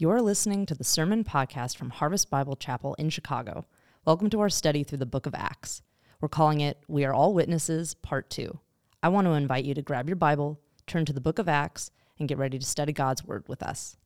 You're listening to the Sermon Podcast from Harvest Bible Chapel in Chicago. Welcome to our study through the book of Acts. We're calling it We Are All Witnesses, Part 2. I want to invite you to grab your Bible, turn to the book of Acts, and get ready to study God's Word with us.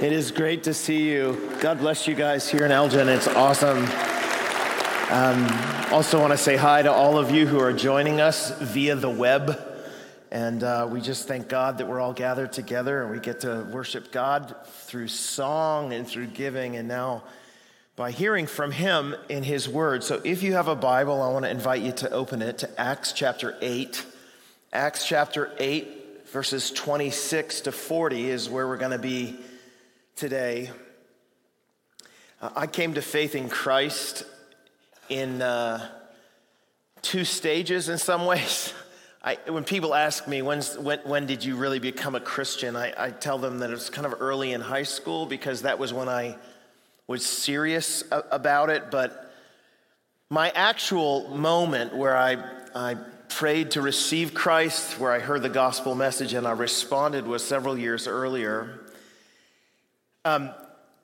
It is great to see you. God bless you guys here in Elgin. It's awesome. Um, also, want to say hi to all of you who are joining us via the web. And uh, we just thank God that we're all gathered together and we get to worship God through song and through giving and now by hearing from Him in His Word. So if you have a Bible, I want to invite you to open it to Acts chapter 8. Acts chapter 8, verses 26 to 40 is where we're going to be today. Uh, I came to faith in Christ in uh, two stages in some ways. I, when people ask me, when, when did you really become a Christian? I, I tell them that it was kind of early in high school because that was when I was serious about it. But my actual moment where I, I prayed to receive Christ, where I heard the gospel message and I responded, was several years earlier. Um,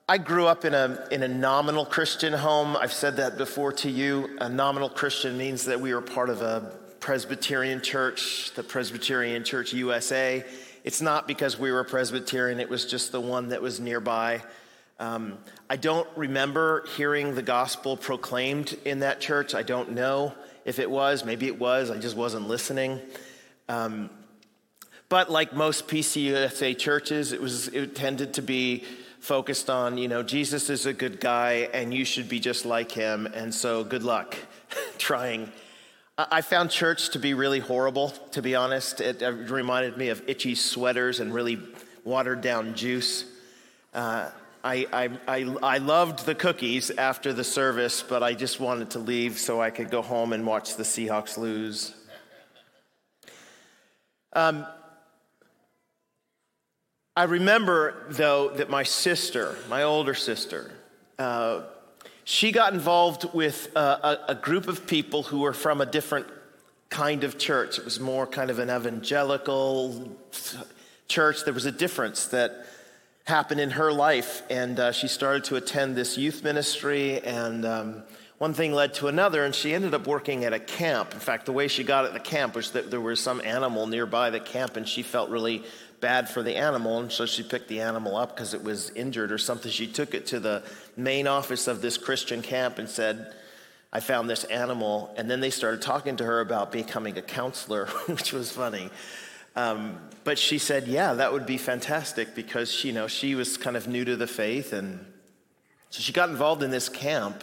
I grew up in a, in a nominal Christian home. I've said that before to you. A nominal Christian means that we were part of a Presbyterian church, the Presbyterian Church USA. It's not because we were Presbyterian, it was just the one that was nearby. Um, I don't remember hearing the gospel proclaimed in that church. I don't know. If it was, maybe it was, I just wasn't listening. Um, but like most PCUSA churches, it was it tended to be focused on, you know, Jesus is a good guy and you should be just like him. And so good luck trying. I found church to be really horrible, to be honest. It reminded me of itchy sweaters and really watered down juice. Uh, I, I, I, I, loved the cookies after the service, but I just wanted to leave so I could go home and watch the Seahawks lose. Um, I remember, though, that my sister, my older sister, uh, she got involved with a, a, group of people who were from a different kind of church. It was more kind of an evangelical church. There was a difference that happened in her life, and uh, she started to attend this youth ministry, and um, one thing led to another, and she ended up working at a camp. In fact, the way she got at the camp was that there was some animal nearby the camp, and she felt really bad for the animal, and so she picked the animal up because it was injured or something. She took it to the main office of this Christian camp and said, I found this animal. And then they started talking to her about becoming a counselor, which was funny. Um, but she said, yeah, that would be fantastic because you know, she was kind of new to the faith. And so she got involved in this camp.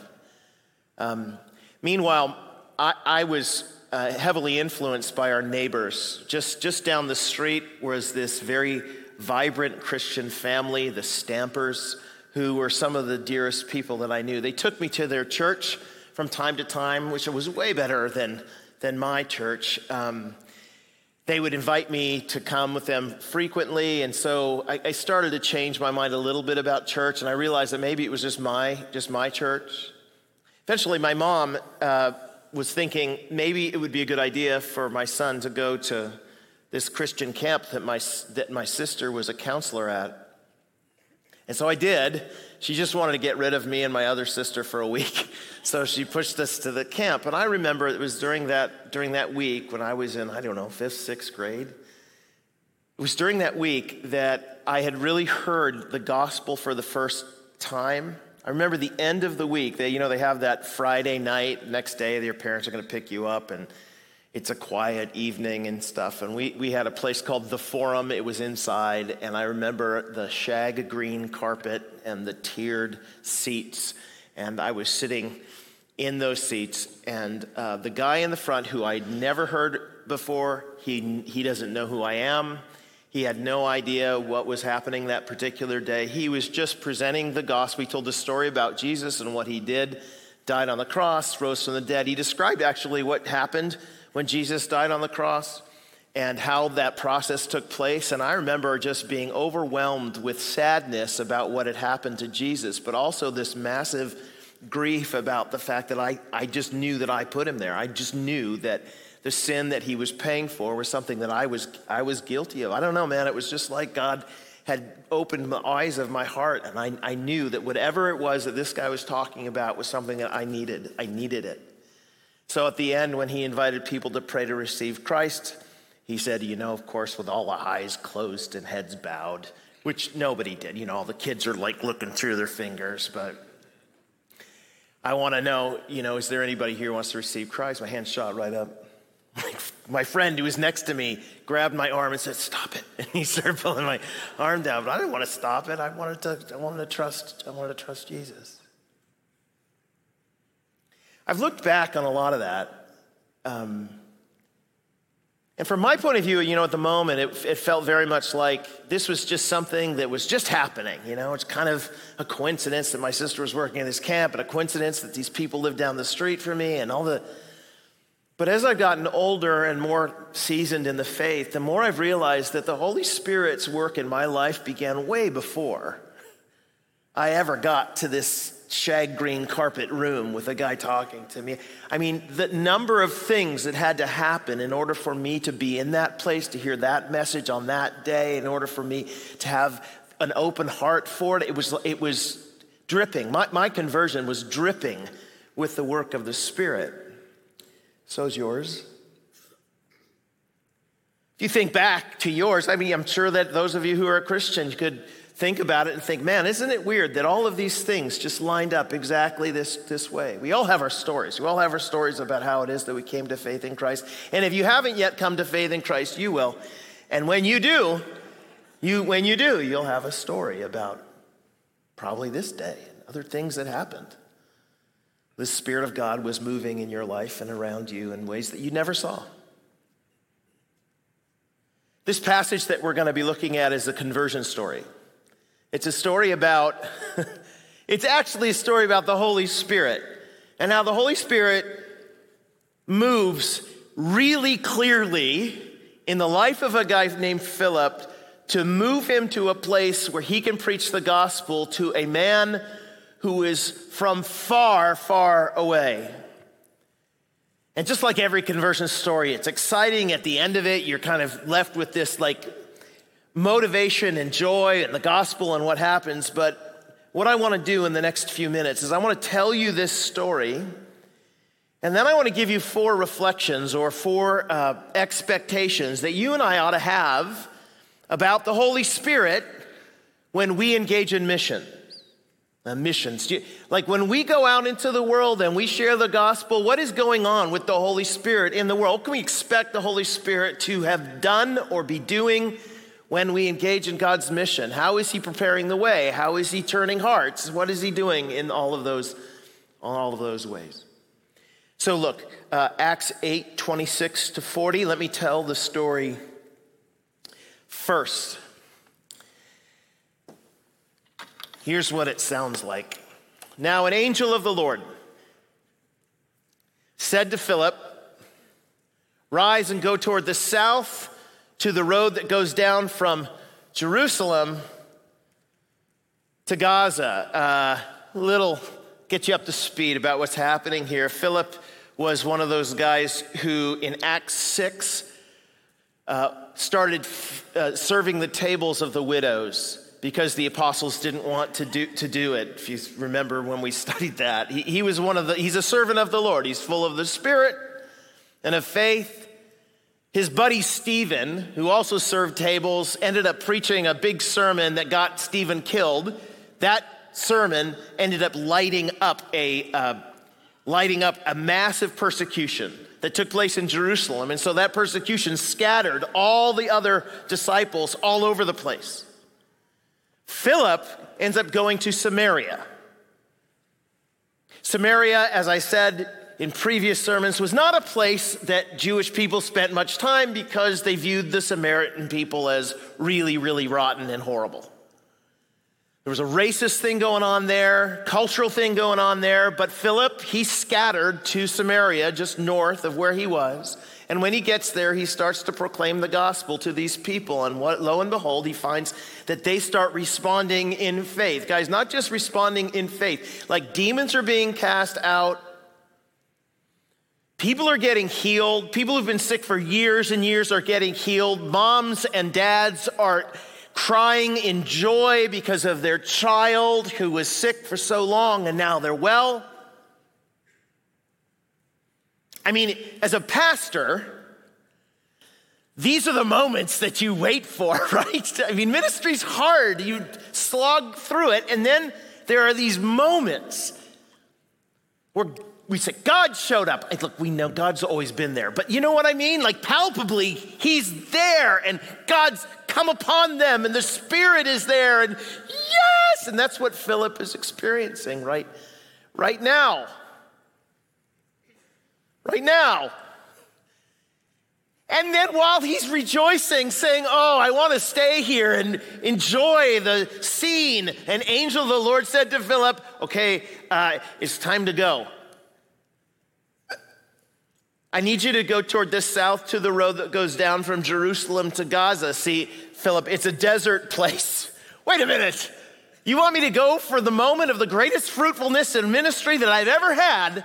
Um, meanwhile, I, I was uh, heavily influenced by our neighbors. Just, just down the street was this very vibrant Christian family, the Stampers, who were some of the dearest people that I knew. They took me to their church from time to time, which was way better than, than my church. Um, they would invite me to come with them frequently. And so I, I, started to change my mind a little bit about church. And I realized that maybe it was just my, just my church. Eventually, my mom uh, was thinking maybe it would be a good idea for my son to go to this Christian camp that my, that my sister was a counselor at. And so I did. She just wanted to get rid of me and my other sister for a week. So she pushed us to the camp. And I remember it was during that, during that week when I was in, I don't know, fifth, sixth grade. It was during that week that I had really heard the gospel for the first time. I remember the end of the week. They, you know, they have that Friday night. Next day, your parents are going to pick you up, and it's a quiet evening and stuff. And we, we had a place called The Forum. It was inside. And I remember the shag green carpet and the tiered seats. And I was sitting in those seats. And uh, the guy in the front, who I'd never heard before, he, he doesn't know who I am. He had no idea what was happening that particular day. He was just presenting the gospel. He told the story about Jesus and what he did, died on the cross, rose from the dead. He described actually what happened when Jesus died on the cross and how that process took place. And I remember just being overwhelmed with sadness about what had happened to Jesus, but also this massive grief about the fact that I, I just knew that I put him there. I just knew that the sin that he was paying for was something that I was, I was guilty of. I don't know, man. It was just like God had opened the eyes of my heart, and I, I knew that whatever it was that this guy was talking about was something that I needed. I needed it. So at the end, when he invited people to pray to receive Christ, he said, You know, of course, with all the eyes closed and heads bowed, which nobody did. You know, all the kids are like looking through their fingers, but I want to know, you know, is there anybody here who wants to receive Christ? My hand shot right up. My friend who was next to me grabbed my arm and said, Stop it. And he started pulling my arm down. But I didn't want to stop it. I wanted to, I wanted to trust, I wanted to trust Jesus. I've looked back on a lot of that. Um, and from my point of view, you know, at the moment, it, it, felt very much like this was just something that was just happening. You know, it's kind of a coincidence that my sister was working in this camp, and a coincidence that these people lived down the street from me, and all the but as I've gotten older and more seasoned in the faith, the more I've realized that the Holy Spirit's work in my life began way before I ever got to this shag green carpet room with a guy talking to me. I mean, the number of things that had to happen in order for me to be in that place, to hear that message on that day, in order for me to have an open heart for it, it was, it was dripping. My, my conversion was dripping with the work of the Spirit. So is yours. If you think back to yours, I mean, I'm sure that those of you who are Christians could think about it and think, man, isn't it weird that all of these things just lined up exactly this, this way? We all have our stories. We all have our stories about how it is that we came to faith in Christ. And if you haven't yet come to faith in Christ, you will. And when you do, you, when you do, you'll have a story about probably this day and other things that happened. The Spirit of God was moving in your life and around you in ways that you never saw. This passage that we're going to be looking at is a conversion story. It's a story about, it's actually a story about the Holy Spirit and how the Holy Spirit moves really clearly in the life of a guy named Philip to move him to a place where he can preach the gospel to a man who is from far, far away. And just like every conversion story, it's exciting. At the end of it, you're kind of left with this like motivation and joy and the gospel and what happens. But what I want to do in the next few minutes is I want to tell you this story. And then I want to give you four reflections or four uh, expectations that you and I ought to have about the Holy Spirit when we engage in mission. Uh, missions. Like when we go out into the world and we share the gospel, what is going on with the Holy Spirit in the world? What can we expect the Holy Spirit to have done or be doing when we engage in God's mission? How is He preparing the way? How is He turning hearts? What is He doing in all of those, all of those ways? So look, uh, Acts 8, 26 to 40. Let me tell the story first. Here's what it sounds like. Now, an angel of the Lord said to Philip, Rise and go toward the south to the road that goes down from Jerusalem to Gaza. Uh, little get you up to speed about what's happening here. Philip was one of those guys who, in Acts 6, uh, started uh, serving the tables of the widows because the apostles didn't want to do, to do it. If you remember when we studied that, he, he was one of the, he's a servant of the Lord. He's full of the Spirit and of faith. His buddy Stephen, who also served tables, ended up preaching a big sermon that got Stephen killed. That sermon ended up lighting up a, uh, lighting up a massive persecution that took place in Jerusalem. And so that persecution scattered all the other disciples all over the place. Philip ends up going to Samaria. Samaria, as I said, in previous sermons was not a place that Jewish people spent much time because they viewed the Samaritan people as really, really rotten and horrible. There was a racist thing going on there, cultural thing going on there, but Philip, he scattered to Samaria, just north of where he was. And when he gets there, he starts to proclaim the gospel to these people. And what, lo and behold, he finds that they start responding in faith. Guys, not just responding in faith, like demons are being cast out, People are getting healed. People who've been sick for years and years are getting healed. Moms and dads are crying in joy because of their child who was sick for so long and now they're well. I mean, as a pastor, these are the moments that you wait for, right? I mean, ministry's hard. You slog through it, and then there are these moments where we say God showed up. And look, we know God's always been there, but you know what I mean? Like palpably, He's there, and God's come upon them, and the Spirit is there, and yes, and that's what Philip is experiencing right, right now. Right now. And then while he's rejoicing, saying, Oh, I want to stay here and enjoy the scene, an angel of the Lord said to Philip, Okay, uh, it's time to go. I need you to go toward the south to the road that goes down from Jerusalem to Gaza. See, Philip, it's a desert place. Wait a minute. You want me to go for the moment of the greatest fruitfulness in ministry that I've ever had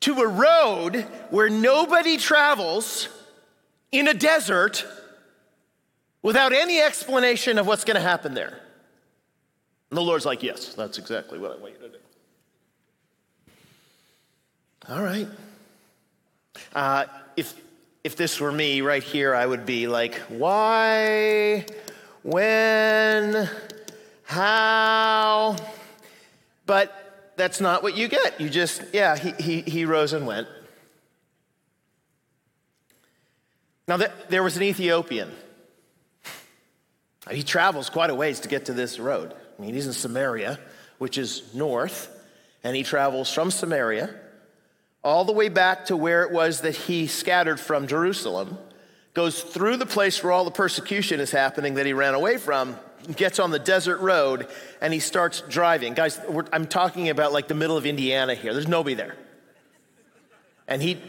to a road where nobody travels in a desert without any explanation of what's going to happen there? And the Lord's like, Yes, that's exactly what I want you to do. All right. Uh, if, if this were me right here, I would be like, why, when, how? But that's not what you get. You just, yeah, he, he, he rose and went. Now, there was an Ethiopian. He travels quite a ways to get to this road. I mean, he's in Samaria, which is north, and he travels from Samaria all the way back to where it was that he scattered from Jerusalem, goes through the place where all the persecution is happening that he ran away from, gets on the desert road, and he starts driving. Guys, I'm talking about like the middle of Indiana here. There's nobody there. And he,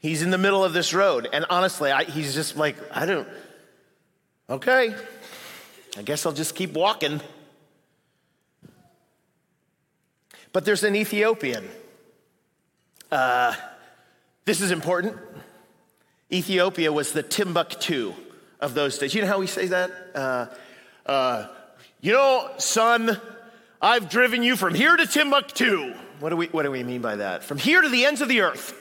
he's in the middle of this road. And honestly, I, he's just like, I don't, okay, I guess I'll just keep walking. But there's an Ethiopian uh, this is important. Ethiopia was the Timbuktu of those days. You know how we say that? Uh, uh, you know, son, I've driven you from here to Timbuktu. What do, we, what do we mean by that? From here to the ends of the earth.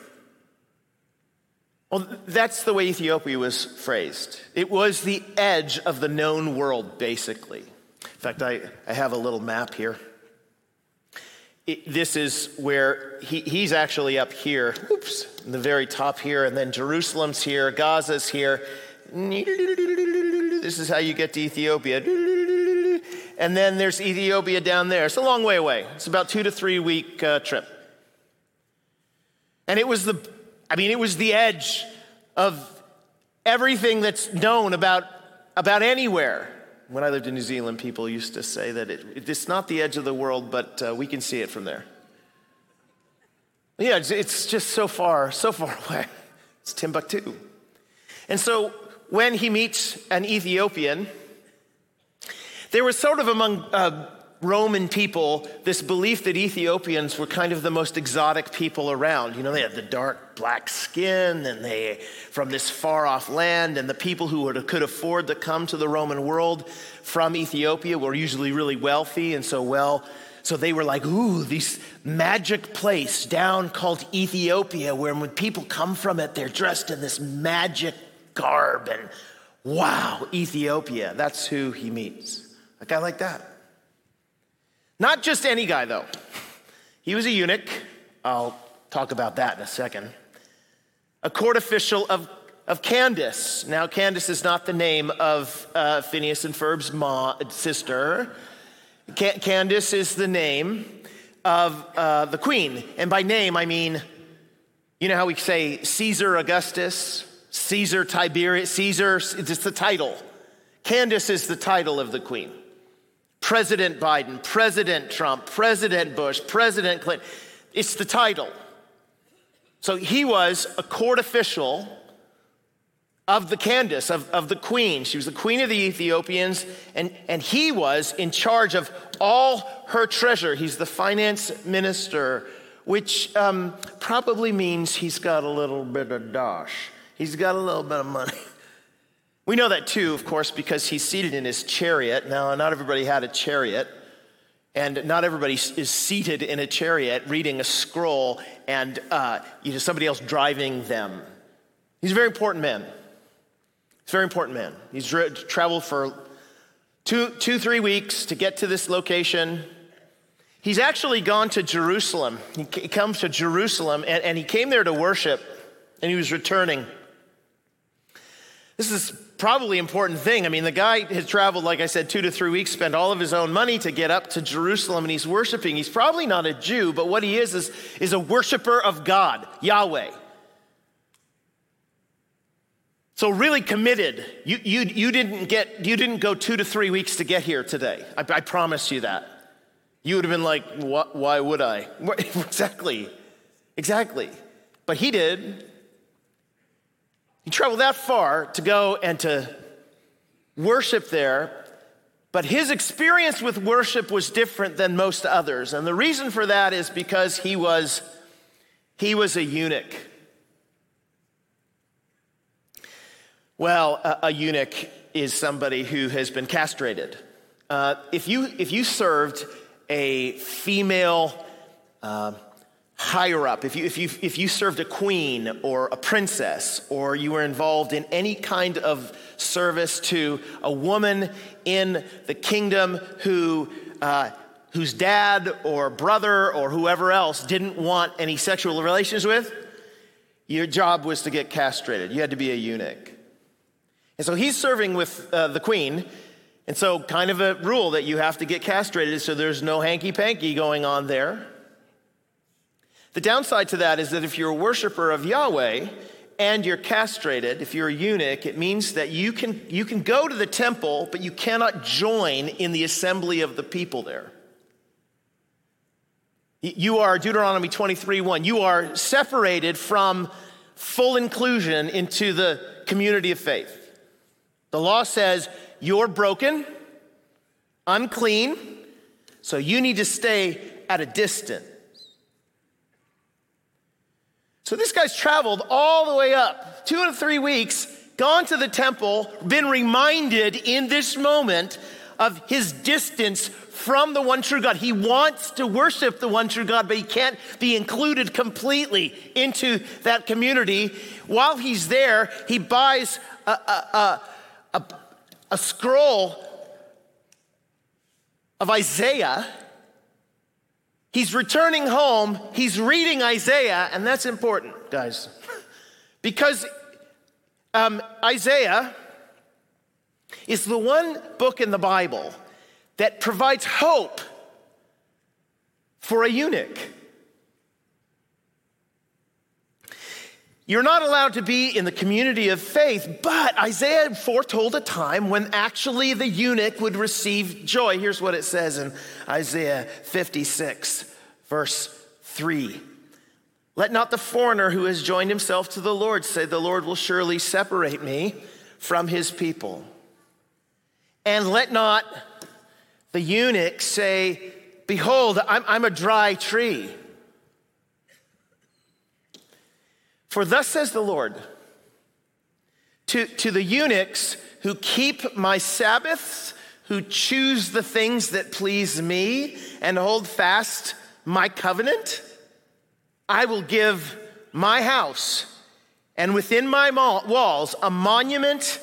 Well, that's the way Ethiopia was phrased. It was the edge of the known world, basically. In fact, I, I have a little map here. It, this is where he, he's actually up here, oops, in the very top here, and then Jerusalem's here, Gaza's here. This is how you get to Ethiopia. And then there's Ethiopia down there. It's a long way away. It's about two to three week uh, trip. And it was the, I mean, it was the edge of everything that's known about, about anywhere. When I lived in New Zealand, people used to say that it, it's not the edge of the world, but uh, we can see it from there. Yeah, it's, it's just so far, so far away. It's Timbuktu. And so when he meets an Ethiopian, there was sort of among uh, Roman people this belief that Ethiopians were kind of the most exotic people around. You know, they had the dark black skin and they from this far off land, and the people who could afford to come to the Roman world from Ethiopia were usually really wealthy, and so well. So they were like, ooh, this magic place down called Ethiopia, where when people come from it, they're dressed in this magic garb. And wow, Ethiopia, that's who he meets. A guy like that. Not just any guy, though. He was a eunuch. I'll talk about that in a second. A court official of, of Candace. Now, Candace is not the name of uh, Phineas and Ferb's ma, sister. Candace is the name of uh, the queen. And by name, I mean, you know how we say Caesar Augustus, Caesar Tiberius, Caesar, it's the title. Candace is the title of the queen. President Biden, President Trump, President Bush, President Clinton. It's the title. So he was a court official of the Candace, of, of the queen. She was the queen of the Ethiopians, and, and he was in charge of all her treasure. He's the finance minister, which um, probably means he's got a little bit of dosh. He's got a little bit of money. We know that too, of course, because he's seated in his chariot. Now, not everybody had a chariot, and not everybody is seated in a chariot reading a scroll and uh, you know, somebody else driving them. He's a very important man. He's a very important man. He's traveled for two, two, three weeks to get to this location. He's actually gone to Jerusalem. He, he comes to Jerusalem and, and he came there to worship and he was returning. This is probably important thing. I mean, the guy has traveled, like I said, two to three weeks, spent all of his own money to get up to Jerusalem, and he's worshiping. He's probably not a Jew, but what he is is, is a worshiper of God, Yahweh. So really committed. You, you, you, didn't get, you didn't go two to three weeks to get here today. I, I promise you that. You would have been like, why would I? exactly. Exactly. But he did. He traveled that far to go and to worship there, but his experience with worship was different than most others. And the reason for that is because he was he was a eunuch. Well, a, a eunuch is somebody who has been castrated. Uh, if, you, if you served a female uh, higher up, if you, if, you, if you served a queen or a princess, or you were involved in any kind of service to a woman in the kingdom who, uh, whose dad or brother or whoever else didn't want any sexual relations with, your job was to get castrated. You had to be a eunuch. And so he's serving with uh, the queen. And so, kind of a rule that you have to get castrated so there's no hanky panky going on there. The downside to that is that if you're a worshiper of Yahweh and you're castrated, if you're a eunuch, it means that you can, you can go to the temple, but you cannot join in the assembly of the people there. You are, Deuteronomy 23 1, you are separated from full inclusion into the community of faith. The law says you're broken, unclean, so you need to stay at a distance. So this guy's traveled all the way up, two to three weeks, gone to the temple, been reminded in this moment of his distance from the one true God. He wants to worship the one true God, but he can't be included completely into that community. While he's there, he buys a, a, a, a scroll of Isaiah He's returning home, he's reading Isaiah, and that's important, guys. because um, Isaiah is the one book in the Bible that provides hope for a eunuch. You're not allowed to be in the community of faith, but Isaiah foretold a time when actually the eunuch would receive joy. Here's what it says in Isaiah 56, verse 3. Let not the foreigner who has joined himself to the Lord say, The Lord will surely separate me from his people. And let not the eunuch say, Behold, I'm, I'm a dry tree. For thus says the Lord to, to the eunuchs who keep my Sabbaths, who choose the things that please me, and hold fast my covenant, I will give my house and within my walls a monument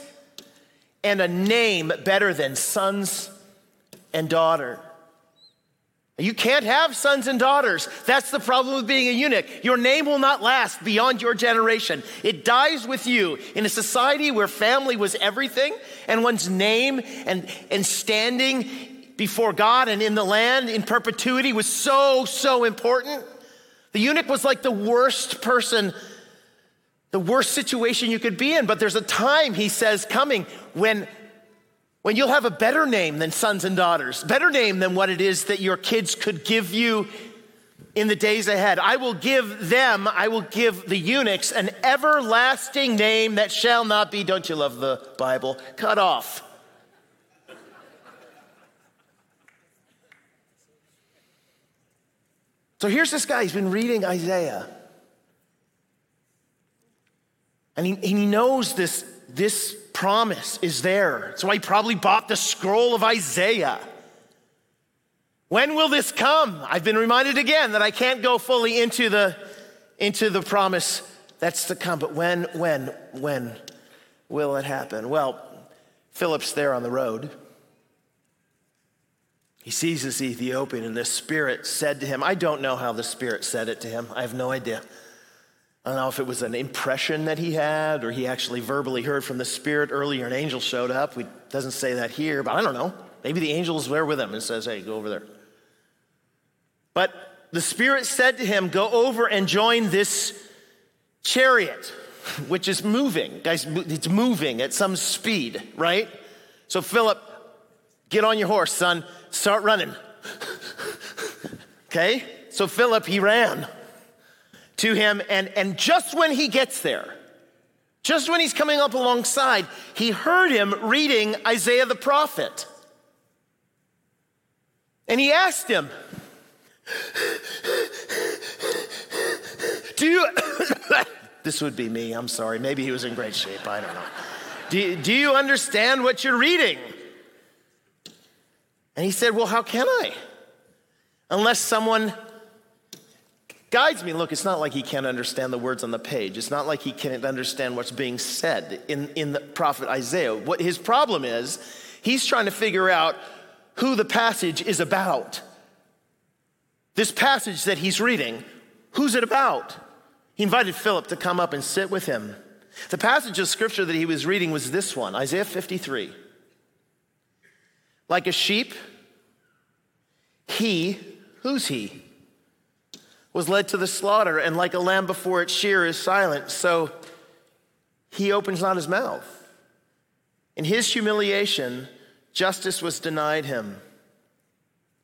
and a name better than sons and daughter. You can't have sons and daughters. That's the problem with being a eunuch. Your name will not last beyond your generation. It dies with you. In a society where family was everything and one's name and, and standing before God and in the land in perpetuity was so, so important. The eunuch was like the worst person, the worst situation you could be in. But there's a time, he says, coming when, when you'll have a better name than sons and daughters, better name than what it is that your kids could give you in the days ahead. I will give them, I will give the eunuchs an everlasting name that shall not be, don't you love the Bible, cut off. So here's this guy, he's been reading Isaiah. And he, and he knows this, this promise is there. So he probably bought the scroll of Isaiah. When will this come? I've been reminded again that I can't go fully into the, into the promise that's to come. But when, when, when will it happen? Well, Philip's there on the road. He sees this Ethiopian, and the Spirit said to him, I don't know how the Spirit said it to him. I have no idea. I don't know if it was an impression that he had or he actually verbally heard from the Spirit earlier. An angel showed up. It doesn't say that here, but I don't know. Maybe the angel's there with him and says, Hey, go over there. But the Spirit said to him, Go over and join this chariot, which is moving. Guys, it's moving at some speed, right? So, Philip, get on your horse, son start running. okay? So Philip, he ran to him, and, and just when he gets there, just when he's coming up alongside, he heard him reading Isaiah the prophet. And he asked him, Do you, this would be me, I'm sorry. Maybe he was in great shape, I don't know. Do, do you understand what you're reading? And he said, Well, how can I? Unless someone guides me. Look, it's not like he can't understand the words on the page. It's not like he can't understand what's being said in, in the prophet Isaiah. What his problem is, he's trying to figure out who the passage is about. This passage that he's reading, who's it about? He invited Philip to come up and sit with him. The passage of scripture that he was reading was this one Isaiah 53. Like a sheep, he, who's he? Was led to the slaughter, and like a lamb before its shear is silent, so he opens not his mouth. In his humiliation, justice was denied him.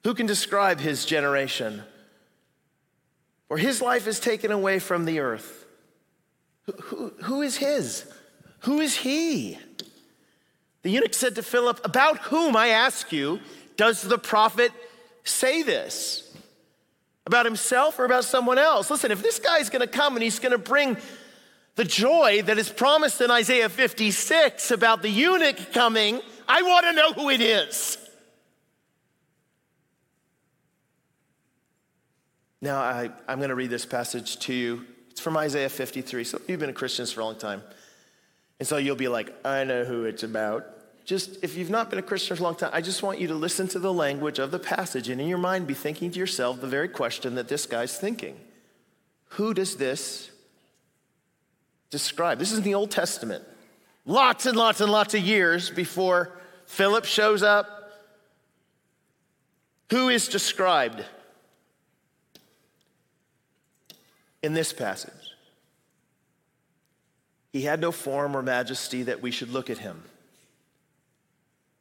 Who can describe his generation? For his life is taken away from the earth. Who, who, who is his? Who is he? The eunuch said to Philip, About whom, I ask you, does the prophet say this? About himself or about someone else? Listen, if this guy's gonna come and he's gonna bring the joy that is promised in Isaiah 56 about the eunuch coming, I wanna know who it is. Now, I, am to read this passage to you. It's from Isaiah 53. So you've been a Christian for a long time. And so you'll be like, I know who it's about just if you've not been a Christian for a long time, I just want you to listen to the language of the passage and in your mind be thinking to yourself the very question that this guy's thinking Who does this describe? This is in the Old Testament. Lots and lots and lots of years before Philip shows up. Who is described in this passage? He had no form or majesty that we should look at him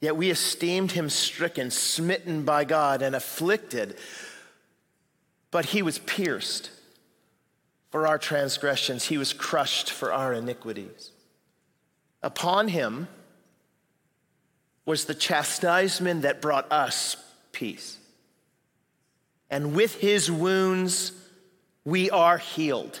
Yet we esteemed him stricken, smitten by God, and afflicted. But he was pierced for our transgressions, he was crushed for our iniquities. Upon him was the chastisement that brought us peace. And with his wounds, we are healed.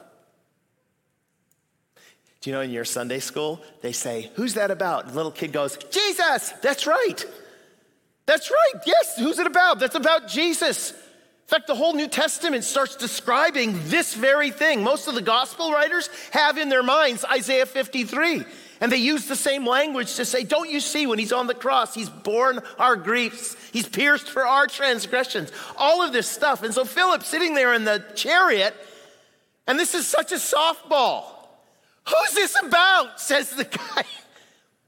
Do you know in your Sunday school, they say, Who's that about? And the little kid goes, Jesus! That's right. That's right. Yes, who's it about? That's about Jesus. In fact, the whole New Testament starts describing this very thing. Most of the gospel writers have in their minds Isaiah 53. And they use the same language to say, Don't you see when he's on the cross, he's borne our griefs, he's pierced for our transgressions, all of this stuff. And so Philip sitting there in the chariot, and this is such a softball. Who's this about? says the guy.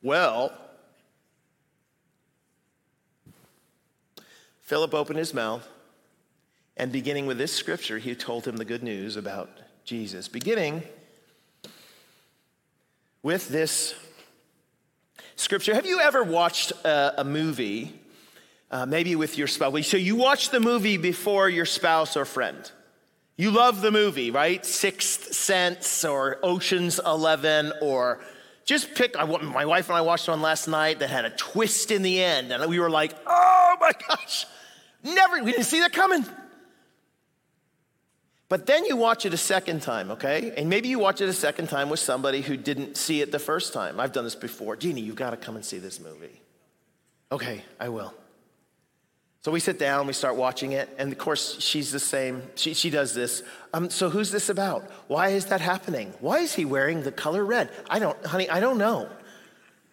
Well, Philip opened his mouth, and beginning with this scripture, he told him the good news about Jesus. Beginning with this scripture. Have you ever watched a, a movie, uh, maybe with your spouse? So you watch the movie before your spouse or friend. You love the movie, right? Sixth Sense or Ocean's Eleven or just pick. I, my wife and I watched one last night that had a twist in the end, and we were like, "Oh my gosh, never! We didn't see that coming." But then you watch it a second time, okay? And maybe you watch it a second time with somebody who didn't see it the first time. I've done this before. Jeannie, you've got to come and see this movie. Okay, I will. So we sit down, we start watching it, and of course, she's the same. She, she does this. Um, so who's this about? Why is that happening? Why is he wearing the color red? I don't, honey, I don't know.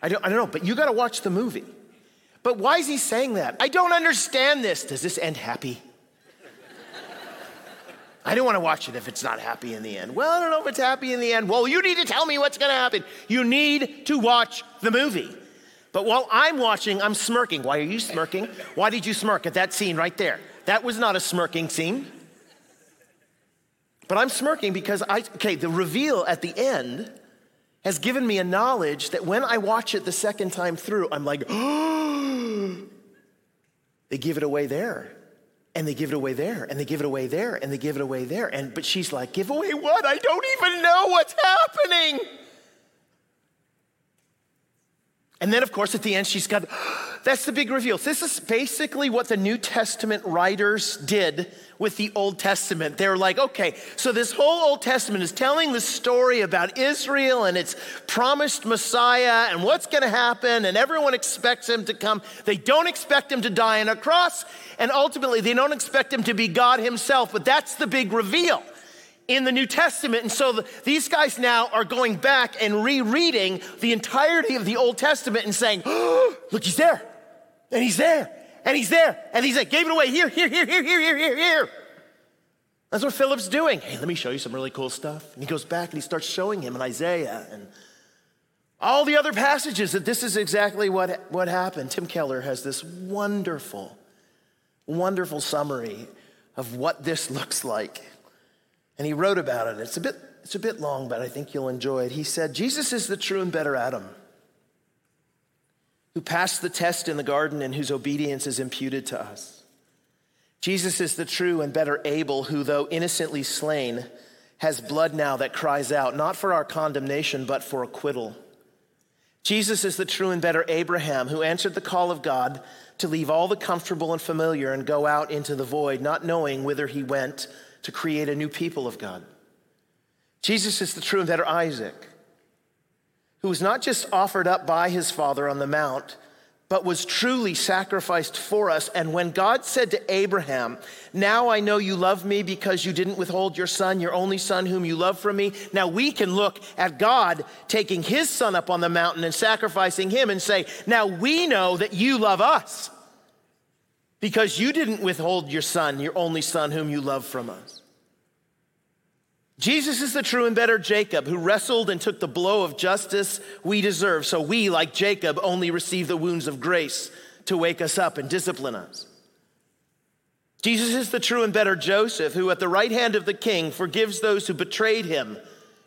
I don't, I don't know, but you got to watch the movie. But why is he saying that? I don't understand this. Does this end happy? I don't want to watch it if it's not happy in the end. Well, I don't know if it's happy in the end. Well, you need to tell me what's to happen. You need to watch the movie. But while I'm watching, I'm smirking. Why are you smirking? Why did you smirk at that scene right there? That was not a smirking scene. But I'm smirking because I, okay, the reveal at the end has given me a knowledge that when I watch it the second time through, I'm like, oh, they give it away there. And they give it away there, and they give it away there, and they give it away there. And but she's like, give away what? I don't even know what's happening. And then, of course, at the end, she's got that's the big reveal. This is basically what the New Testament writers did with the Old Testament. They're like, okay, so this whole Old Testament is telling the story about Israel and its promised Messiah and what's going to happen, and everyone expects him to come. They don't expect him to die on a cross, and ultimately, they don't expect him to be God himself, but that's the big reveal in the New Testament. And so the, these guys now are going back and rereading the entirety of the Old Testament and saying, oh, look, he's there, and he's there, and he's there, and he's like, gave it away here, here, here, here, here, here, here, here. That's what Philip's doing. Hey, let me show you some really cool stuff. And he goes back and he starts showing him in Isaiah and all the other passages that this is exactly what, what happened. Tim Keller has this wonderful, wonderful summary of what this looks like. And he wrote about it. It's a bit, it's a bit long, but I think you'll enjoy it. He said, Jesus is the true and better Adam who passed the test in the garden and whose obedience is imputed to us. Jesus is the true and better Abel who, though innocently slain, has blood now that cries out, not for our condemnation, but for acquittal. Jesus is the true and better Abraham who answered the call of God to leave all the comfortable and familiar and go out into the void, not knowing whither he went to create a new people of God. Jesus is the true and better Isaac, who was not just offered up by his father on the mount, but was truly sacrificed for us. And when God said to Abraham, Now I know you love me because you didn't withhold your son, your only son, whom you love from me. Now we can look at God taking his son up on the mountain and sacrificing him and say, Now we know that you love us because you didn't withhold your son, your only son, whom you love from us. Jesus is the true and better Jacob who wrestled and took the blow of justice we deserve. So we, like Jacob, only receive the wounds of grace to wake us up and discipline us. Jesus is the true and better Joseph who, at the right hand of the king, forgives those who betrayed him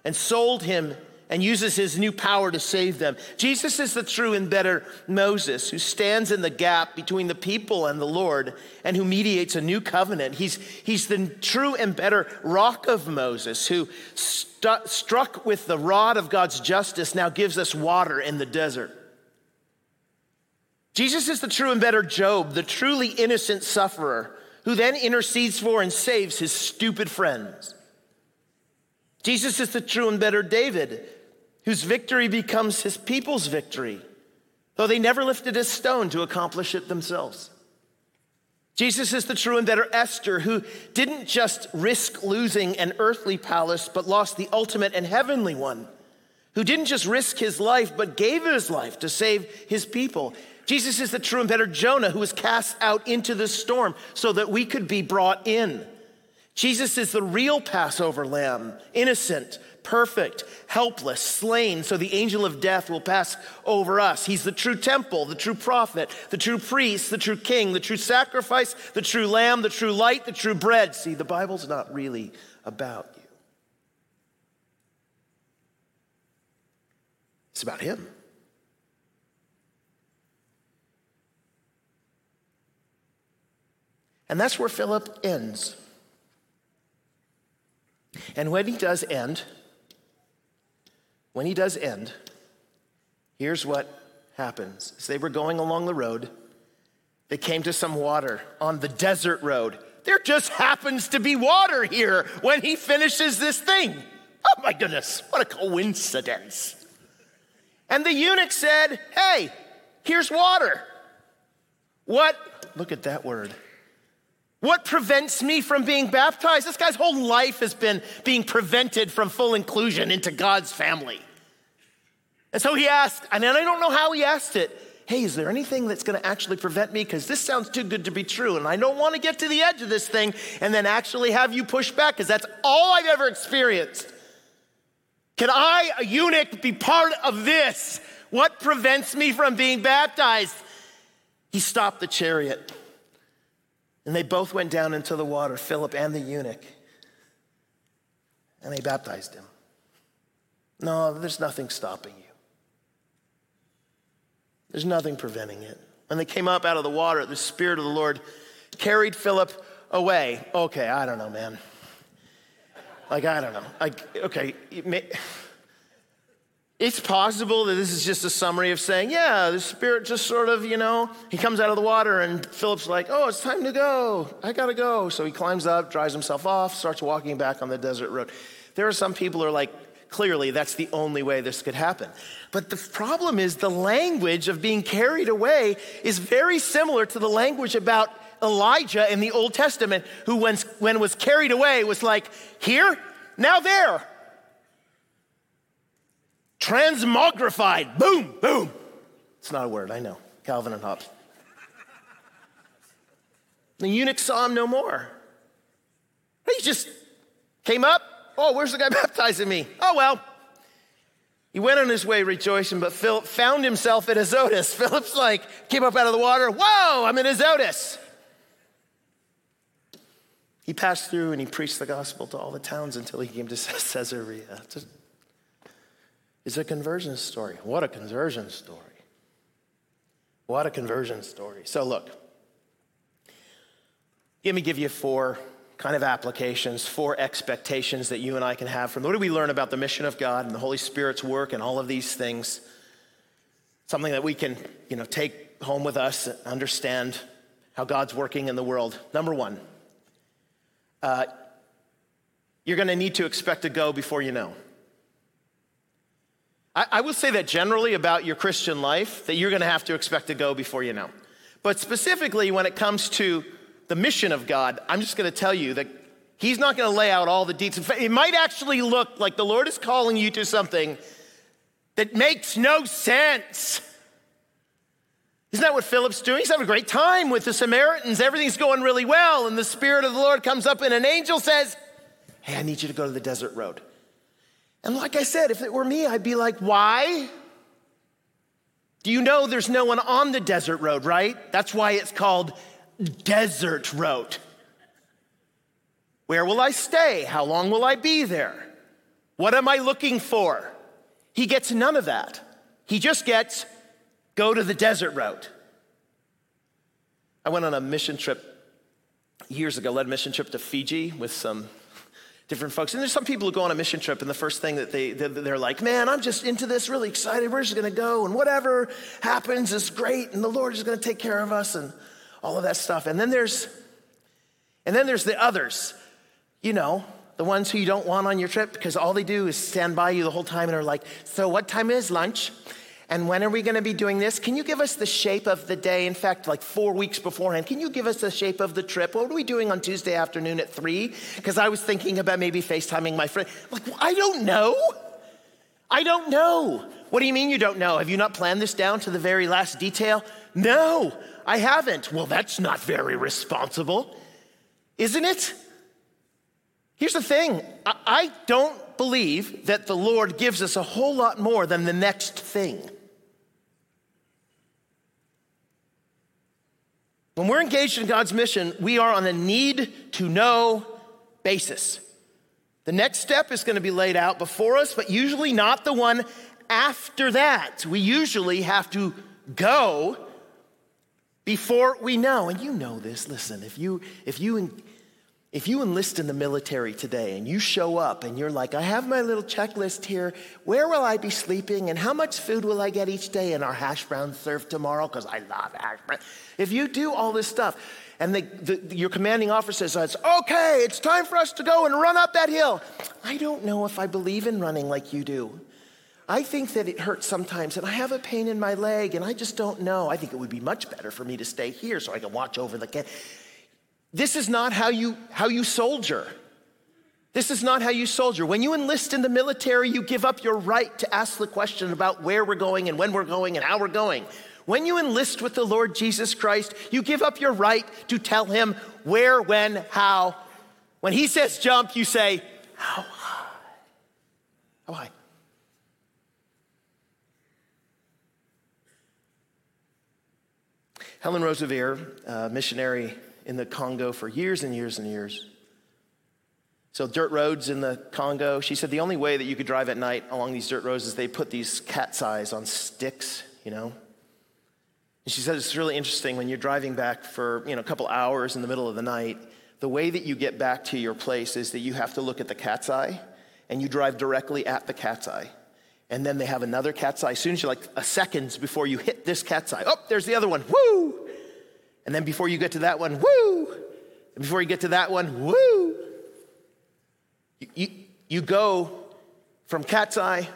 and sold him and uses his new power to save them. Jesus is the true and better Moses who stands in the gap between the people and the Lord and who mediates a new covenant. He's, he's the true and better rock of Moses who struck with the rod of God's justice now gives us water in the desert. Jesus is the true and better Job, the truly innocent sufferer who then intercedes for and saves his stupid friends. Jesus is the true and better David, whose victory becomes his people's victory, though they never lifted a stone to accomplish it themselves. Jesus is the true and better Esther, who didn't just risk losing an earthly palace, but lost the ultimate and heavenly one, who didn't just risk his life, but gave his life to save his people. Jesus is the true and better Jonah, who was cast out into the storm so that we could be brought in. Jesus is the real Passover lamb, innocent, perfect, helpless, slain, so the angel of death will pass over us. He's the true temple, the true prophet, the true priest, the true king, the true sacrifice, the true lamb, the true light, the true bread. See, the Bible's not really about you, it's about Him. And that's where Philip ends. And when he does end, when he does end, here's what happens. As they were going along the road, they came to some water on the desert road. There just happens to be water here when he finishes this thing. Oh my goodness, what a coincidence. And the eunuch said, Hey, here's water. What? Look at that word. What prevents me from being baptized? This guy's whole life has been being prevented from full inclusion into God's family. And so he asked, and I don't know how he asked it. Hey, is there anything that's going to actually prevent me? Because this sounds too good to be true. And I don't want to get to the edge of this thing and then actually have you push back, because that's all I've ever experienced. Can I, a eunuch, be part of this? What prevents me from being baptized? He stopped the chariot. And they both went down into the water, Philip and the eunuch, and they baptized him. No, there's nothing stopping you. There's nothing preventing it. When they came up out of the water, the Spirit of the Lord carried Philip away. Okay, I don't know, man. Like, I don't know. Like, okay, it's possible that this is just a summary of saying, yeah, the Spirit just sort of, you know, he comes out of the water and Philip's like, oh, it's time to go. I gotta go. So he climbs up, dries himself off, starts walking back on the desert road. There are some people who are like, clearly that's the only way this could happen. But the problem is the language of being carried away is very similar to the language about Elijah in the Old Testament, who when, when was carried away was like, here, now there. Transmogrified. Boom, boom. It's not a word, I know. Calvin and Hobbes. The eunuch saw him no more. He just came up. Oh, where's the guy baptizing me? Oh, well. He went on his way rejoicing, but Philip found himself at Azotus. Philip's like, came up out of the water. Whoa, I'm in Azotus. He passed through and he preached the gospel to all the towns until he came to Caesarea. It's a conversion story. What a conversion story. What a conversion story. So, look, let me give you four kind of applications, four expectations that you and I can have from what do we learn about the mission of God and the Holy Spirit's work and all of these things. Something that we can, you know, take home with us and understand how God's working in the world. Number one, uh, you're going to need to expect to go before you know. I, I will say that generally about your Christian life, that you're going to have to expect to go before you know. But specifically, when it comes to the mission of God, I'm just going to tell you that He's not going to lay out all the details. It might actually look like the Lord is calling you to something that makes no sense. Isn't that what Philip's doing? He's having a great time with the Samaritans. Everything's going really well. And the Spirit of the Lord comes up, and an angel says, Hey, I need you to go to the desert road. And like I said, if it were me, I'd be like, why? Do you know there's no one on the desert road, right? That's why it's called Desert Road. Where will I stay? How long will I be there? What am I looking for? he gets none of that. He just gets go to the desert route. I went on a mission trip years ago, led a mission trip to Fiji with some different folks. And there's some people who go on a mission trip, and the first thing that they, they're like, man, I'm just into this, really excited. We're just going to go, and whatever happens is great, and the Lord is going to take care of us, and all of that stuff. And then there's, and then there's the others, you know, the ones who you don't want on your trip because all they do is stand by you the whole time and are like, so what time is lunch? And when are we going to be doing this? Can you give us the shape of the day? In fact, like four weeks beforehand, can you give us the shape of the trip? What are we doing on Tuesday afternoon at three? Because I was thinking about maybe FaceTiming my friend. Like, I don't know. I don't know. What do you mean you don't know? Have you not planned this down to the very last detail? No, I haven't. Well, that's not very responsible, isn't it? Here's the thing I don't believe that the Lord gives us a whole lot more than the next thing. When we're engaged in God's mission, we are on a need to know basis. The next step is going to be laid out before us, but usually not the one after that. We usually have to go before we know. And you know this. Listen, if you if you if you enlist in the military today and you show up and you're like, I have my little checklist here, where will I be sleeping and how much food will I get each day and our hash browns served tomorrow? Because I love hash browns. If you do all this stuff and the, the, your commanding officer says, okay, it's time for us to go and run up that hill. I don't know if I believe in running like you do. I think that it hurts sometimes, and I have a pain in my leg, and I just don't know. I think it would be much better for me to stay here so I can watch over the. This is not how you, how you soldier. This is not how you soldier. When you enlist in the military, you give up your right to ask the question about where we're going and when we're going and how we're going. When you enlist with the Lord Jesus Christ, you give up your right to tell him where, when, how. When he says jump, you say, How high? How high? Helen Roseveare, uh, missionary in the Congo for years and years and years. So, dirt roads in the Congo. She said the only way that you could drive at night along these dirt roads is they put these cat's eyes on sticks, you know. And she said it's really interesting when you're driving back for you know a couple hours in the middle of the night. The way that you get back to your place is that you have to look at the cat's eye, and you drive directly at the cat's eye. And then they have another cat's eye. As soon as you're like a seconds before you hit this cat's eye, oh, there's the other one. Woo! And then before you get to that one, woo! And before you get to that one, woo! You, you, you go from cat's eye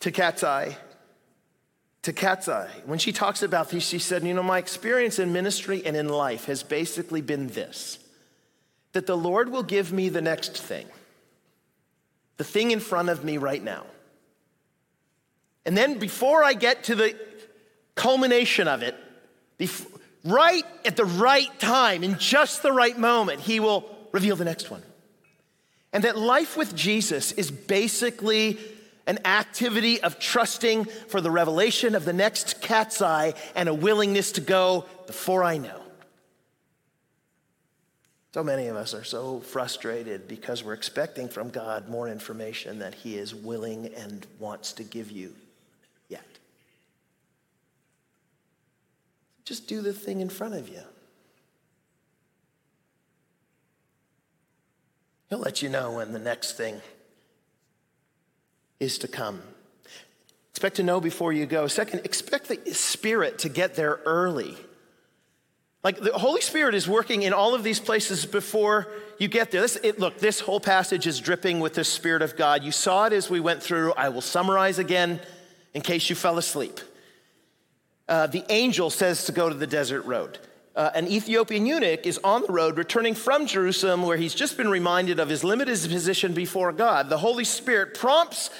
to cat's eye to cat's eye. When she talks about this, she said, You know, my experience in ministry and in life has basically been this that the Lord will give me the next thing, the thing in front of me right now. And then before I get to the culmination of it, before, right at the right time, in just the right moment, he will reveal the next one. And that life with Jesus is basically an activity of trusting for the revelation of the next cat's eye and a willingness to go before I know. So many of us are so frustrated because we're expecting from God more information that He is willing and wants to give you. Just do the thing in front of you. He'll let you know when the next thing is to come. Expect to know before you go. Second, expect the Spirit to get there early. Like the Holy Spirit is working in all of these places before you get there. This, it, look, this whole passage is dripping with the Spirit of God. You saw it as we went through. I will summarize again in case you fell asleep uh, the angel says to go to the desert road. Uh, an Ethiopian eunuch is on the road returning from Jerusalem where he's just been reminded of his limited position before God. The Holy Spirit prompts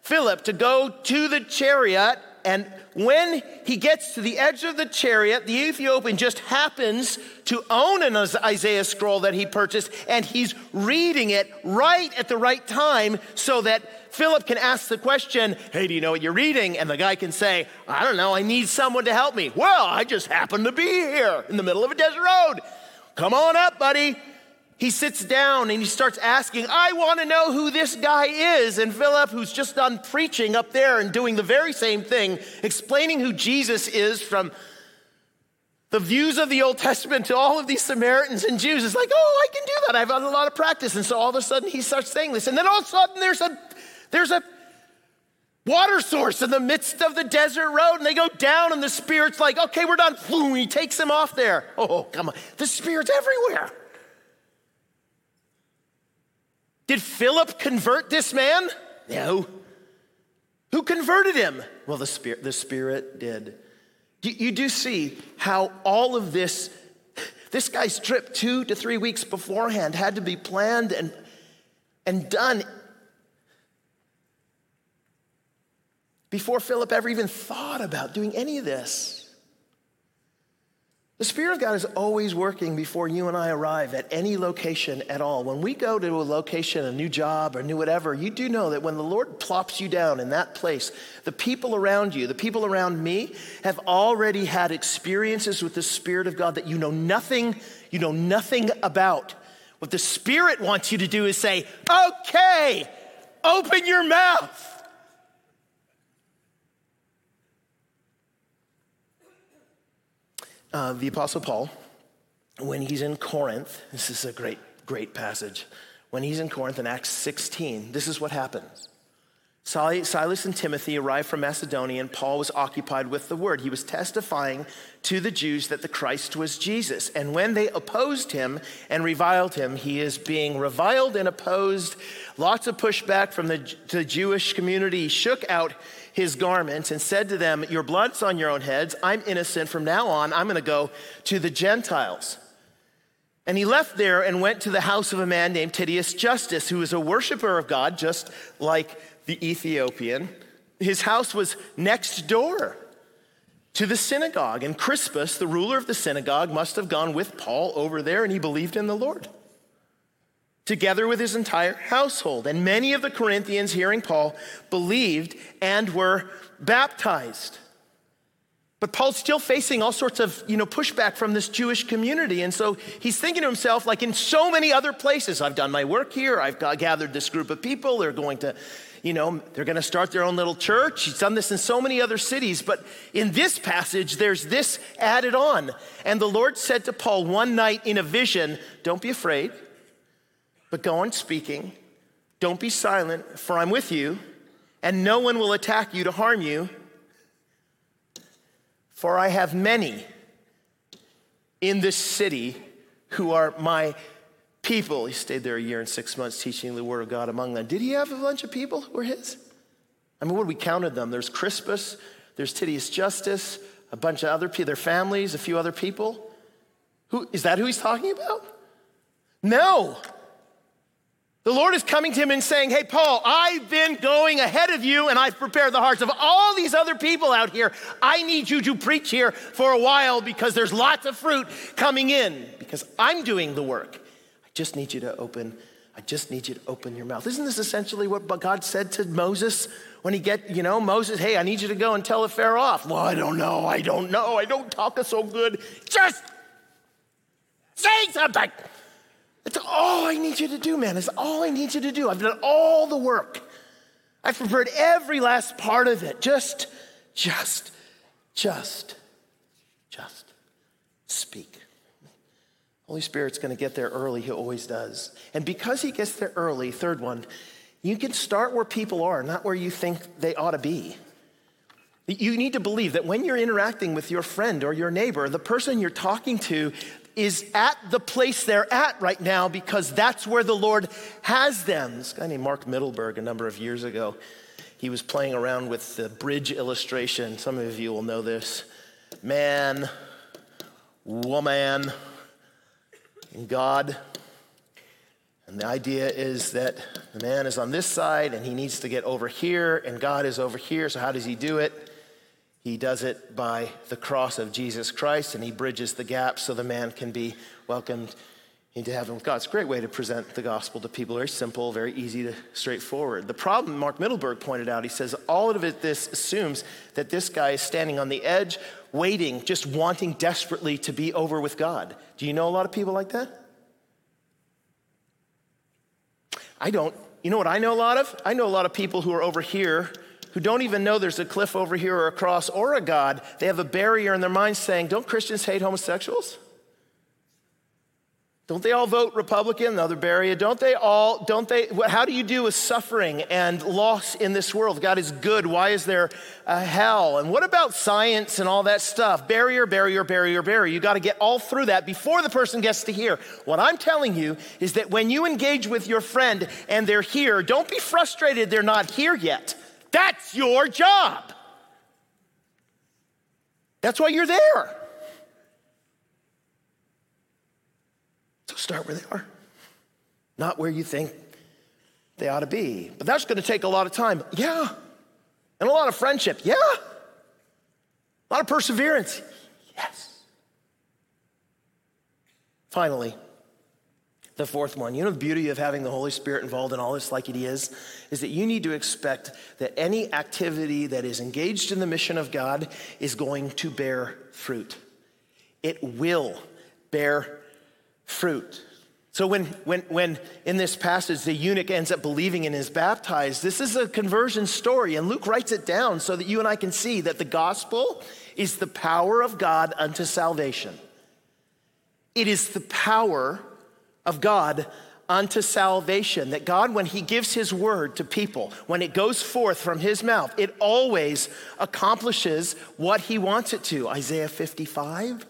Philip to go to the chariot, and when he gets to the edge of the chariot, the Ethiopian just happens to own an Isaiah scroll that he purchased, and he's reading it right at the right time so that Philip can ask the question, Hey, do you know what you're reading? And the guy can say, I don't know, I need someone to help me. Well, I just happen to be here in the middle of a desert road. Come on up, buddy. He sits down and he starts asking, I want to know who this guy is. And Philip, who's just done preaching up there and doing the very same thing, explaining who Jesus is from the views of the Old Testament to all of these Samaritans and Jews, is like, oh, I can do that. I've had a lot of practice. And so all of a sudden he starts saying this. And then all of a sudden there's a there's a water source in the midst of the desert road, and they go down, and the Spirit's like, okay, we're done. He takes him off there. Oh, come on. The Spirit's everywhere. Did Philip convert this man? No. Who converted him? Well, the Spirit, the Spirit did. You, you do see how all of this, this guy's trip two to three weeks beforehand had to be planned and, and done before Philip ever even thought about doing any of this. The Spirit of God is always working before you and I arrive at any location at all. When we go to a location, a new job, or new whatever, you do know that when the Lord plops you down in that place, the people around you, the people around me, have already had experiences with the Spirit of God that you know nothing, you know nothing about. What the Spirit wants you to do is say, okay, open your mouth. Uh, the Apostle Paul, when he's in Corinth, this is a great, great passage. When he's in Corinth in Acts 16, this is what happens. Silas and Timothy arrived from Macedonia, and Paul was occupied with the word. He was testifying to the Jews that the Christ was Jesus. And when they opposed him and reviled him, he is being reviled and opposed. Lots of pushback from the, the Jewish community. Shook out his garments and said to them, Your blood's on your own heads. I'm innocent. From now on, I'm going to go to the Gentiles. And he left there and went to the house of a man named Titius Justus, who was a worshiper of God, just like the Ethiopian. His house was next door to the synagogue. And Crispus, the ruler of the synagogue, must have gone with Paul over there, and he believed in the Lord together with his entire household. And many of the Corinthians, hearing Paul, believed and were baptized. But Paul's still facing all sorts of, you know, pushback from this Jewish community. And so he's thinking to himself, like in so many other places, I've done my work here, I've gathered this group of people, they're going to, you know, they're going to start their own little church. He's done this in so many other cities. But in this passage, there's this added on. And the Lord said to Paul one night in a vision, Don't be afraid. But go on speaking. Don't be silent, for I'm with you, and no one will attack you to harm you. For I have many in this city who are my people. He stayed there a year and six months teaching the word of God among them. Did he have a bunch of people who were his? I mean, what we counted them? There's Crispus, there's Titius Justus, a bunch of other people, their families, a few other people. Who is that who he's talking about? No. The Lord is coming to him and saying, Hey, Paul, I've been going ahead of you and I've prepared the hearts of all these other people out here. I need you to preach here for a while because there's lots of fruit coming in because I'm doing the work. I just need you to open. I just need you to open your mouth. Isn't this essentially what God said to Moses when he get, you know, Moses, hey, I need you to go and tell the Pharaoh off. Well, I don't know. I don't know. I don't talk so good. Just say something. It's all I need you to do, man. It's all I need you to do. I've done all the work. I've prepared every last part of it. Just, just, just, just speak. Holy Spirit's going to get there early. He always does. And because he gets there early, third one, you can start where people are, not where you think they ought to be. You need to believe that when you're interacting with your friend or your neighbor, the person you're talking to, is at the place they're at right now because that's where the Lord has them. This guy named Mark Mittelberg, a number of years ago, he was playing around with the bridge illustration. Some of you will know this man, woman, and God. And the idea is that the man is on this side and he needs to get over here, and God is over here. So, how does he do it? He does it by the cross of Jesus Christ, and he bridges the gap so the man can be welcomed into heaven with God. It's a great way to present the gospel to people. Very simple, very easy to straightforward. The problem, Mark Mittelberg pointed out, he says, all of it, this assumes that this guy is standing on the edge, waiting, just wanting desperately to be over with God. Do you know a lot of people like that? I don't. You know what I know a lot of? I know a lot of people who are over here who don't even know there's a cliff over here or a cross or a God. They have a barrier in their mind saying, Don't Christians hate homosexuals? Don't they all vote Republican, Another barrier? Don't they all, don't they, how do you do with suffering and loss in this world? God is good. Why is there a hell? And what about science and all that stuff? Barrier, barrier, barrier, barrier. You got to get all through that before the person gets to here. What I'm telling you is that when you engage with your friend and they're here, don't be frustrated they're not here yet. That's your job. That's why you're there. So start where they are, not where you think they ought to be. But that's going to take a lot of time. Yeah. And a lot of friendship. Yeah. A lot of perseverance. Yes. Finally, the fourth one, you know, the beauty of having the Holy Spirit involved in all this, like it is, is that you need to expect that any activity that is engaged in the mission of God is going to bear fruit. It will bear fruit. So when, when, when in this passage the eunuch ends up believing and is baptized, this is a conversion story, and Luke writes it down so that you and I can see that the gospel is the power of God unto salvation. It is the power of God unto salvation. That God, when He gives His word to people, when it goes forth from His mouth, it always accomplishes what He wants it to. Isaiah 55.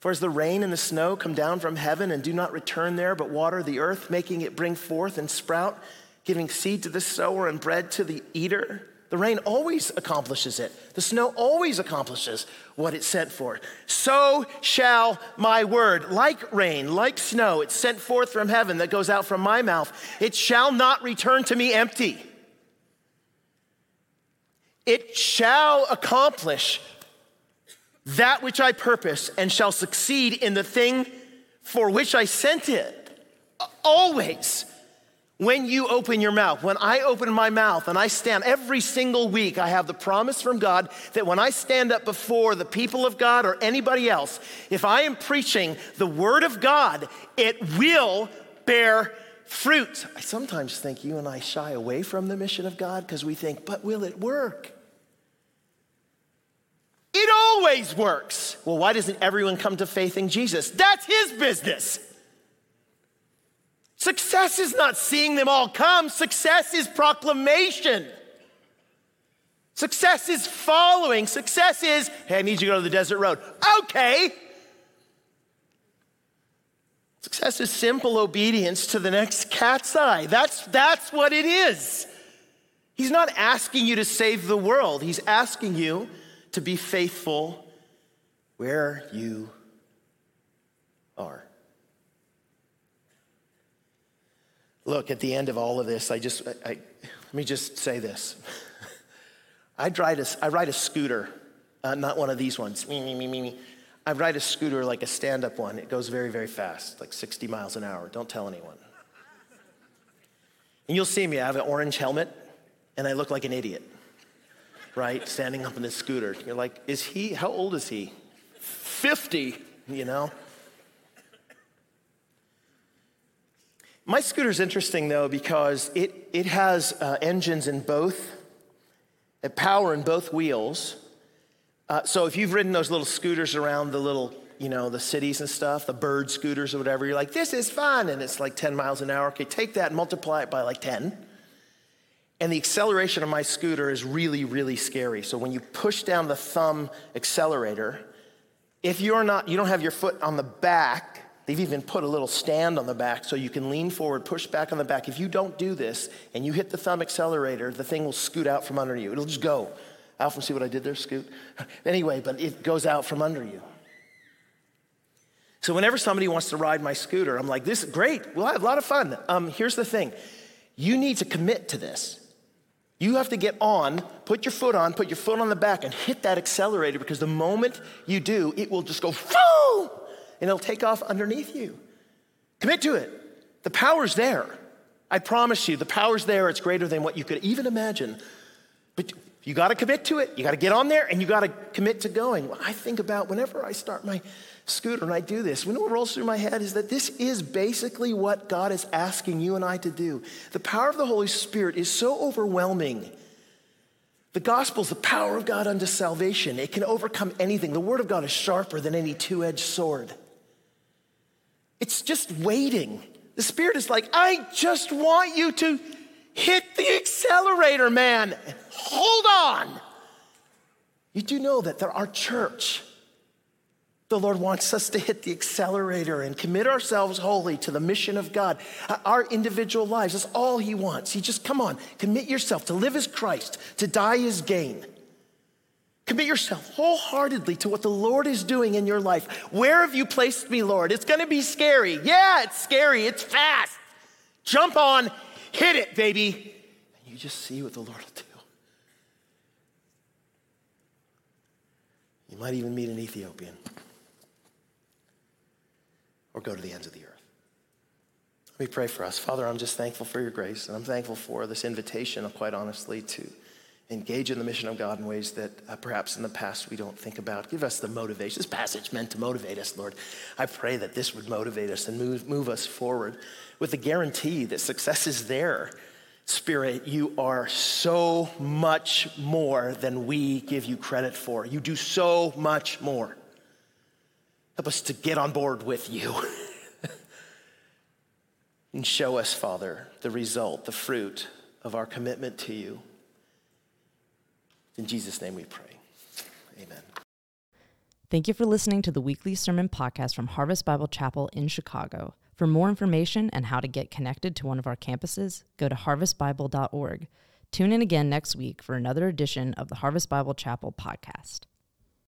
For as the rain and the snow come down from heaven and do not return there, but water the earth, making it bring forth and sprout, giving seed to the sower and bread to the eater, the rain always accomplishes it. The snow always accomplishes what it's sent for. So shall my word, like rain, like snow, it's sent forth from heaven that goes out from my mouth. It shall not return to me empty. It shall accomplish that which I purpose and shall succeed in the thing for which I sent it. Always. When you open your mouth, when I open my mouth and I stand every single week, I have the promise from God that when I stand up before the people of God or anybody else, if I am preaching the word of God, it will bear fruit. I sometimes think you and I shy away from the mission of God because we think, but will it work? It always works. Well, why doesn't everyone come to faith in Jesus? That's his business. Success is not seeing them all come, success is proclamation. Success is following. Success is, hey, I need you to go to the desert road. Okay. Success is simple obedience to the next cat's eye. That's, that's what it is. He's not asking you to save the world, He's asking you to be faithful where you are. Look, at the end of all of this, I just, I, I, let me just say this. I, ride a, I ride a scooter, uh, not one of these ones. Me, me, me, me, me. I ride a scooter like a stand up one. It goes very, very fast, like 60 miles an hour. Don't tell anyone. And you'll see me, I have an orange helmet, and I look like an idiot right? Standing up in his scooter. You're like, is he, how old is he? 50, you know? My scooter's interesting though because it, it has uh, engines in both, uh, power in both wheels. Uh, so if you've ridden those little scooters around the little, you know, the cities and stuff, the bird scooters or whatever, you're like, this is fun, and it's like 10 miles an hour. Okay, take that and multiply it by like 10. And the acceleration of my scooter is really, really scary. So when you push down the thumb accelerator, if you're not, you don't have your foot on the back, they've even put a little stand on the back so you can lean forward, push back on the back. If you don't do this and you hit the thumb accelerator, the thing will scoot out from under you. It'll just go. Alpha, see what I did there, scoot? Anyway, but it goes out from under you. So whenever somebody wants to ride my scooter, I'm like, this is great. We'll have a lot of fun. Um, here's the thing you need to commit to this. You have to get on, put your foot on, put your foot on the back, and hit that accelerator because the moment you do, it will just go, Foo! And it'll take off underneath you. Commit to it. The power's there. I promise you, the power's there. It's greater than what you could even imagine. But You got to commit to it. You got to get on there and you got to commit to going. I think about whenever I start my scooter and I do this, you know what rolls through my head is that this is basically what God is asking you and I to do. The power of the Holy Spirit is so overwhelming. The gospel is the power of God unto salvation. It can overcome anything. The word of God is sharper than any two edged sword. It's just waiting. The Spirit is like, I just want you to hit the accelerator, man. Hold on. You do know that there, our church, the Lord wants us to hit the accelerator and commit ourselves wholly to the mission of God. Uh, our individual lives, that's all He wants. He just, come on, commit yourself to live as Christ, to die as gain. Commit yourself wholeheartedly to what the Lord is doing in your life. Where have you placed me, Lord? It's to be scary. Yeah, it's scary. It's fast. Jump on, hit it, baby. And you just see what the Lord will do. You might even meet an Ethiopian or go to the ends of the earth. Let me pray for us. Father, I'm just thankful for your grace, and I'm thankful for this invitation, quite honestly, to engage in the mission of God in ways that uh, perhaps in the past we don't think about. Give us the motivation. This passage meant to motivate us, Lord. I pray that this would motivate us and move, move us forward with the guarantee that success is there. Spirit, you are so much more than we give you credit for. You do so much more. Help us to get on board with you. and show us, Father, the result, the fruit of our commitment to you. In Jesus' name we pray. Amen. Thank you for listening to the weekly sermon podcast from Harvest Bible Chapel in Chicago. For more information and how to get connected to one of our campuses, go to harvestbible.org. Tune in again next week for another edition of the Harvest Bible Chapel podcast.